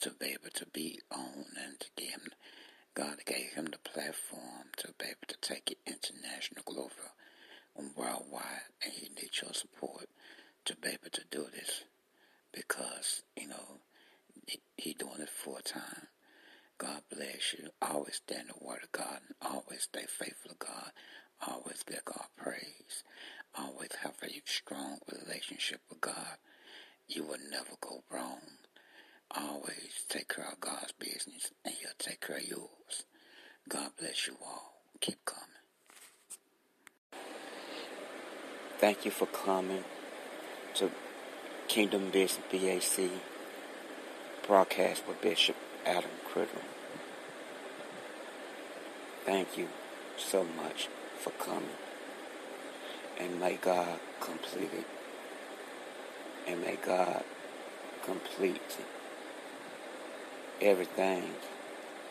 to be able to be on and give God gave him the platform to be able to take it international, global, and worldwide, and he needs your support to be able to do this because, you know, he, he doing it full time. God bless you. Always stand the word of God and always stay faithful to God. Always give God praise. Always have a strong relationship with God. You will never go wrong. Always take care of God's business and he'll take care of yours. God bless you all. Keep coming. Thank you for coming to Kingdom Business BAC broadcast with Bishop Adam Criddle. Thank you so much for coming. And may God complete it. And may God complete everything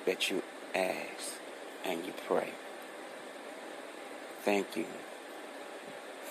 that you ask and you pray. Thank you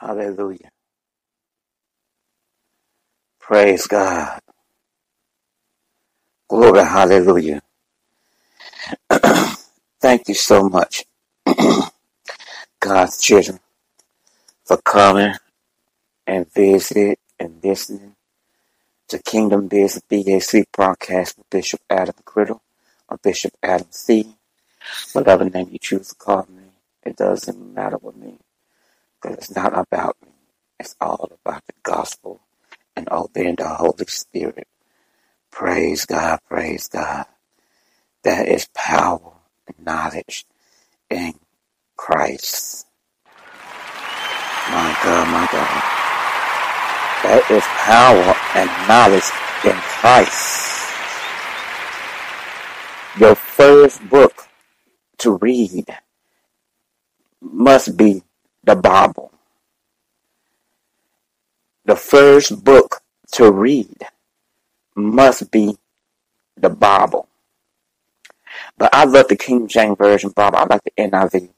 Hallelujah. Praise God. Glory, hallelujah. Thank you so much, God's children, for coming and visiting and listening to Kingdom Biz BAC broadcast with Bishop Adam Criddle or Bishop Adam C. Whatever name you choose to call me, it doesn't matter with me it's not about me. It's all about the gospel and obeying the Holy Spirit. Praise God, praise God. That is power and knowledge in Christ. My God, my God. There is power and knowledge in Christ. Your first book to read must be the Bible. The first book to read must be the Bible. But I love the King James Version Bible. I like the NIV.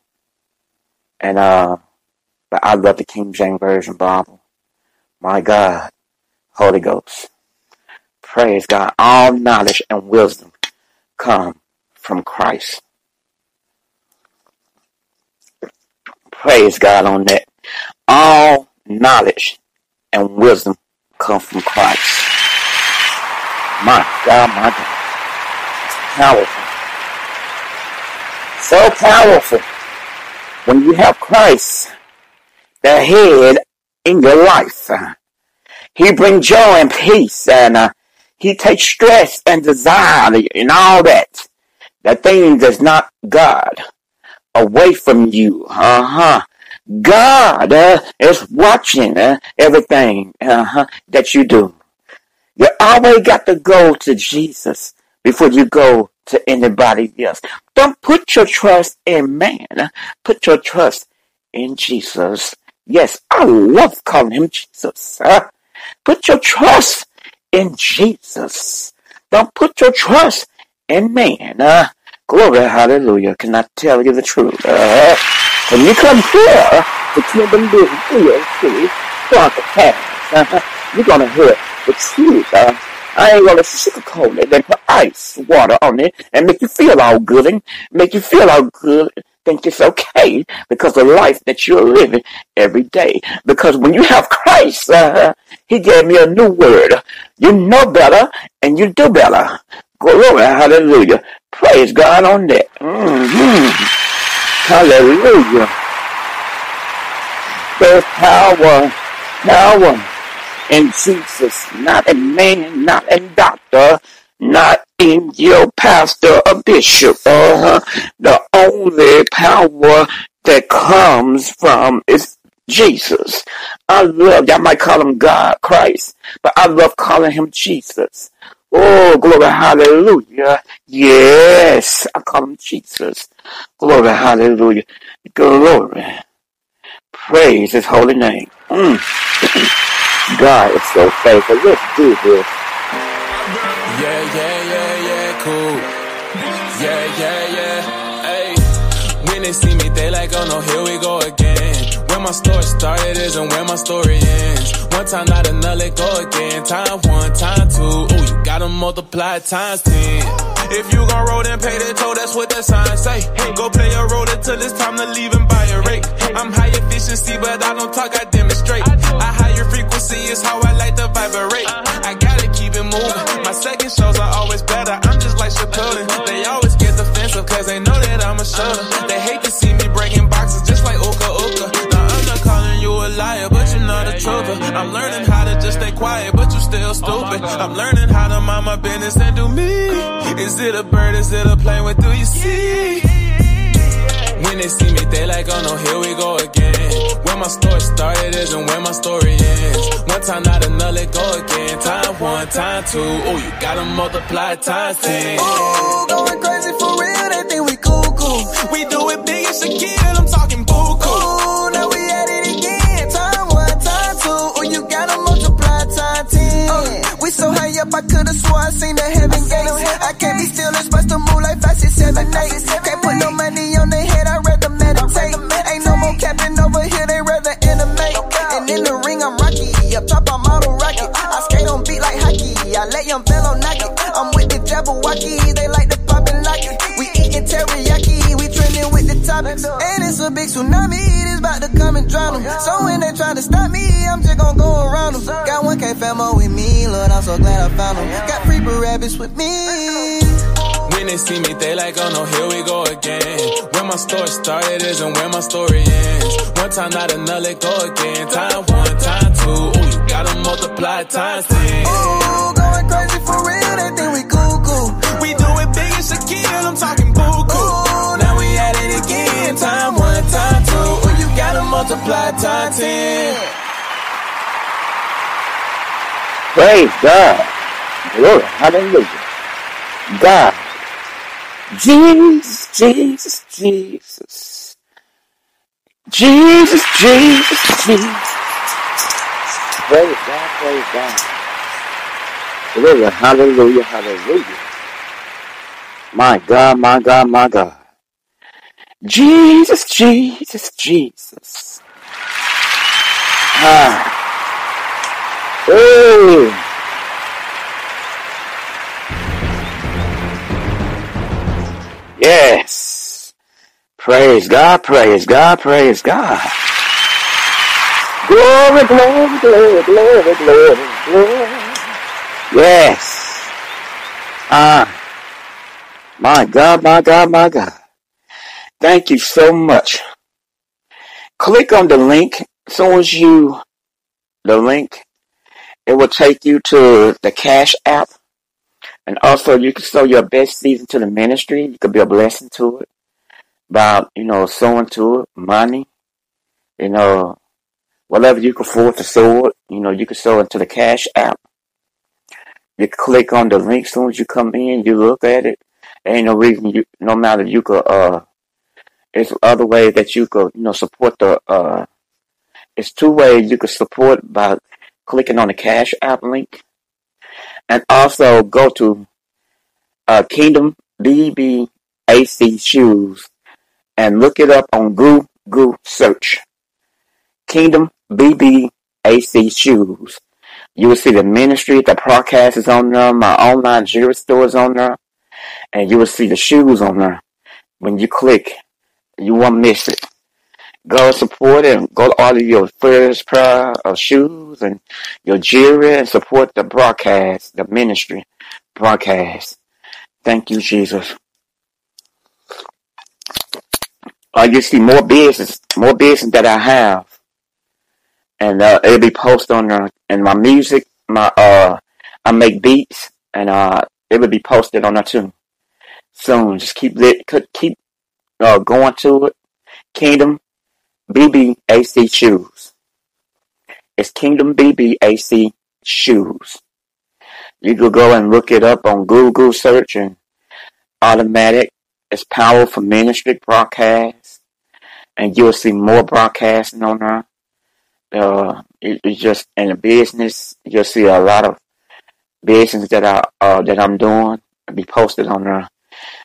And uh but I love the King James Version Bible. My God, Holy Ghost. Praise God. All knowledge and wisdom come from Christ. Praise God on that. All knowledge and wisdom come from Christ. My God, my God. It's powerful. So powerful. When you have Christ, the head in your life, He brings joy and peace and uh, He takes stress and desire and all that. The thing that's not God away from you. Uh huh. God uh, is watching uh, everything uh-huh, that you do. You always got to go to Jesus before you go to anybody else. Don't put your trust in man. Put your trust in Jesus. Yes, I love calling him Jesus. Uh, put your trust in Jesus. Don't put your trust in man. Uh, glory, hallelujah. Can I tell you the truth? Uh, when you come here to Kingdom Business, real truth, broadcast, uh, you're going to hear the truth. Uh, I ain't gonna sugarcoat it and put ice water on it and make you feel all good and make you feel all good. Think it's okay because the life that you're living every day. Because when you have Christ, uh, He gave me a new word. You know better and you do better. Glory, hallelujah. Praise God on that. Mm-hmm. Hallelujah. There's power, power in Jesus, not in man, not in doctor, not in your pastor or bishop. Uh-huh. The only power that comes from is Jesus. I love, y'all might call him God, Christ, but I love calling him Jesus. Oh, glory, hallelujah. Yes, I call him Jesus. Glory, hallelujah. Glory. Praise his holy name. Mm. God is so faithful. Let's do this. Yeah, yeah, yeah, yeah, cool. Yeah, yeah, yeah. Hey, when they see me, they like, oh no, here we go again. Where my story started isn't where my story ends. One time, not another, go again. Time one, time two. Gotta multiply times ten. If you gon' roll, then pay the toll, that's what that sign say. Hey, go play your role until it's time to leave and buy a rate. I'm high efficiency, but I don't talk, I demonstrate. I higher frequency is how I like to vibrate. I gotta keep it moving. My second shows are always better. I'm just like Chappelle. They always get defensive, cause they know that I'm a shoulder. I'm learning how to mind my business and do me. Is it a bird? Is it a plane? What do you see? When they see me, they like, oh no, here we go again. Where my story started isn't where my story ends. One time, not another, go again. Time one, time two. Oh, you gotta multiply times ten. Ooh, going crazy for real, they think we cool, cool. We do it big Shaquille, I'm talking up, I could've swore I seen the heaven gates. I can't be still, it's supposed to move like fast, it's seven, eight. Can't put no money on their head, I'd rather meditate. Ain't no more capping over here, they rather animate. And in the ring, I'm rocky. Up top, I'm auto rocket. I skate on beat like hockey. I let young fellow knock it. I'm with the devil Jabberwocky, they like to pop and lock it. We eating teriyaki, we trending with the toppings. And it's a big tsunami, drown them. So when they try to stop me, I'm just gonna go around them. Got one K famo with me, Lord, I'm so glad I found them. Got free rabbits with me. When they see me, they like, oh no, here we go again. Where my story started isn't where my story ends. One time, not another, go again. Time one, time two. Ooh, you gotta multiply times ten. Times ten. Praise God. Glory. Hallelujah. God. Jesus, Jesus, Jesus. Jesus, Jesus, Jesus. Praise God, praise God. Glory. Hallelujah, hallelujah. My God, my God, my God. Jesus, Jesus, Jesus. Ah. Oh. Yes. Praise God, praise God, praise God. Glory, glory, glory, glory, glory, glory. Yes. Ah. My God, my God, my God. Thank you so much. Click on the link Soon as you, the link, it will take you to the Cash app. And also you can sow your best season to the ministry. You could be a blessing to it by, you know, sowing to it, money, you know, whatever you can afford to sow it, you know, you can sow into the Cash app. You click on the link soon as you come in, you look at it. Ain't no reason you, no matter you could, uh, it's other ways that you could, you know, support the, uh, it's two ways you can support by clicking on the Cash App link and also go to uh, Kingdom BBAC Shoes and look it up on Google search. Kingdom BBAC Shoes. You will see the ministry, the podcast is on there, my online jewelry store is on there, and you will see the shoes on there. When you click, you won't miss it. Go support and go to all of your first pair of shoes and your jewelry and support the broadcast, the ministry broadcast. Thank you, Jesus. I you see more business, more business that I have, and uh, it'll be posted on there. And my music, my uh, I make beats, and uh, it will be posted on there too soon. Just keep lit, keep uh, going to it. Kingdom BBAC Shoes. It's Kingdom BBAC Shoes. You could go and look it up on Google search and automatic. It's powerful ministry broadcast. And you'll see more broadcasting on there. Uh, it, it's just in the business. You'll see a lot of business that I uh, that I'm doing be posted on there.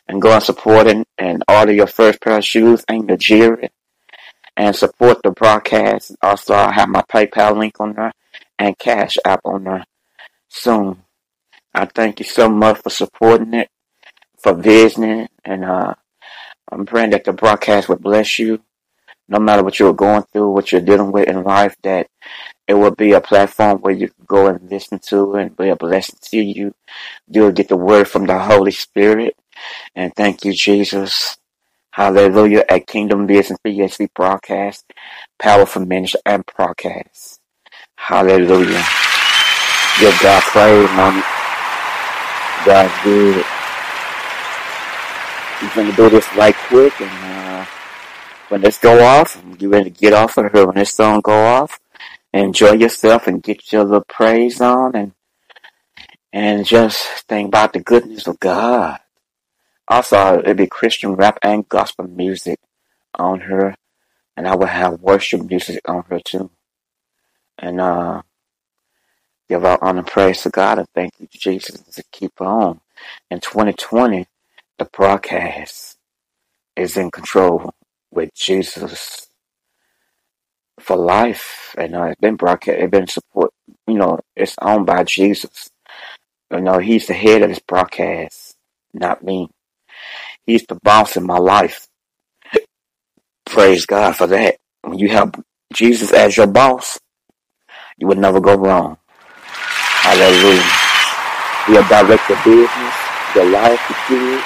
And go and support it and order your first pair of shoes and the jewelry and support the broadcast. Also, I have my PayPal link on there and Cash App on there soon. I thank you so much for supporting it, for visiting, and uh, I'm praying that the broadcast will bless you, no matter what you're going through, what you're dealing with in life, that it will be a platform where you can go and listen to and be a blessing to you. You'll get the word from the Holy Spirit. And thank you, Jesus. Hallelujah. At Kingdom Business BSC broadcast, powerful ministry and broadcast. Hallelujah. Give God praise it. God's good. He's going to do this right quick and uh, when this go off, you ready to get off of here when this song go off. Enjoy yourself and get your little praise on and and just think about the goodness of God. Also, it'd be Christian rap and gospel music on her, and I will have worship music on her too. And uh, give our honor and praise to God and thank you, Jesus, to keep on. In 2020, the broadcast is in control with Jesus for life, and uh, it's been broadcast, it's been support. You know, it's owned by Jesus. You know, He's the head of this broadcast, not me. He's the boss in my life. Praise God for that. When you have Jesus as your boss, you would never go wrong. Hallelujah. He'll direct your business, your life, your kids,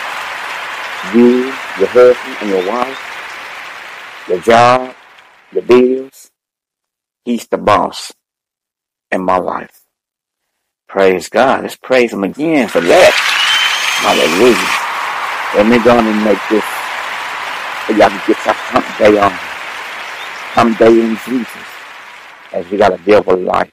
you, your husband, and your wife, your job, your bills. He's the boss in my life. Praise God. Let's praise Him again for that. Hallelujah. Let me go and make this so y'all can get your hump day on. Hump day in Jesus. As life.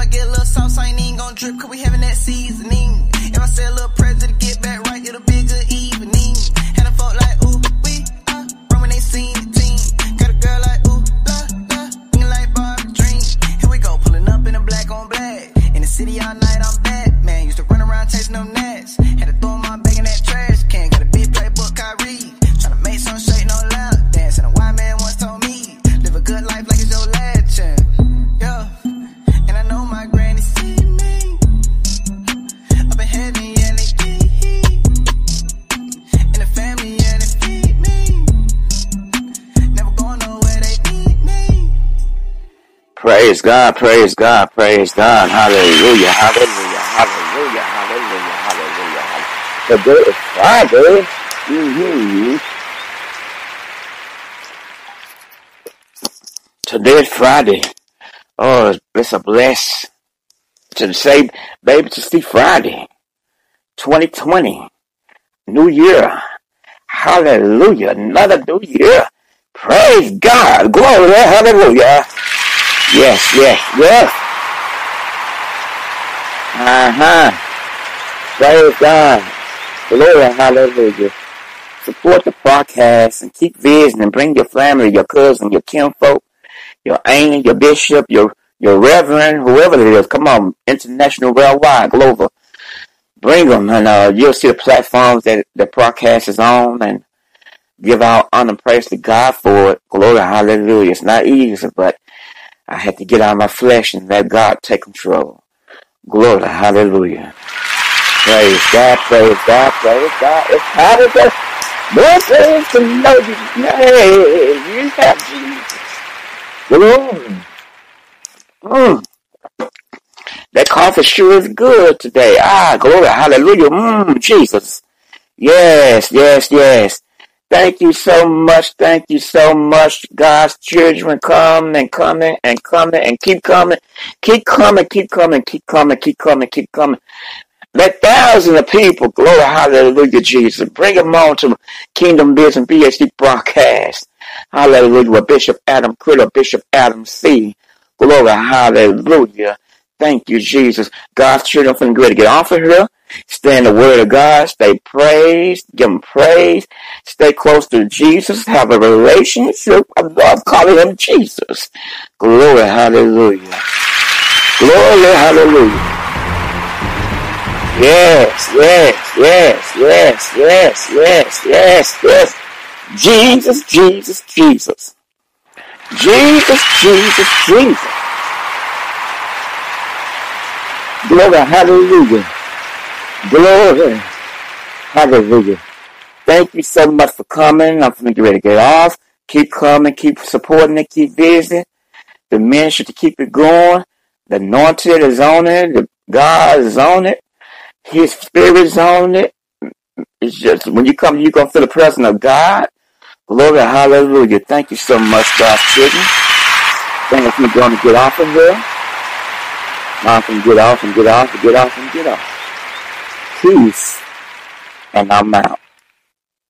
I get a little sauce, I ain't even gonna drip, cause we having that seasoning. God, praise God, praise God. Hallelujah, hallelujah, hallelujah, hallelujah, hallelujah. Today is Friday. hmm Today is Friday. Oh, it's a bless to say, baby, to see Friday, 2020, New Year. Hallelujah, another new year. Praise God, glory, hallelujah. Yes, yes, yes. Uh-huh. Praise God. Glory, hallelujah. Support the podcast and keep visiting. Bring your family, your cousin, your kinfolk, your aunt, your bishop, your your reverend, whoever it is. Come on, international, worldwide, global. Bring them, and uh, you'll see the platforms that the podcast is on, and give out honor and praise to God for it. Glory, hallelujah. It's not easy, but I had to get out of my flesh and let God take control. Glory, hallelujah. Praise God, praise God, praise God. It's to more praise to know His name. You have Jesus. Glory. Mm, that coffee sure is good today. Ah, glory, hallelujah. Mm, Jesus. Yes, yes, yes. Thank you so much. Thank you so much. God's children come and coming and coming and keep coming. Keep coming, keep coming, keep coming, keep coming, keep coming. Let thousands of people, glory, hallelujah, Jesus. Bring them on to Kingdom Business BHD broadcast. Hallelujah. With Bishop Adam Criddle, Bishop Adam C. Glory, hallelujah. Thank you, Jesus. God's children from the to get off of here. Stay in the word of God. Stay praised. Give him praise. Stay close to Jesus. Have a relationship. I love calling him Jesus. Glory, hallelujah. Glory, hallelujah. Yes, yes, yes, yes, yes, yes, yes, yes. Jesus, Jesus, Jesus. Jesus, Jesus, Jesus. Glory, hallelujah. Glory, hallelujah. Thank you so much for coming. I'm going to get ready to get off. Keep coming, keep supporting it, keep visiting. The ministry to keep it going. The anointed is on it. The God is on it. His spirit is on it. It's just when you come, you're gonna feel the presence of God. Glory, hallelujah. Thank you so much, God's children. Thank you for going to get off of here. Off and get off and get off and get off and get off. Peace. And I'm out.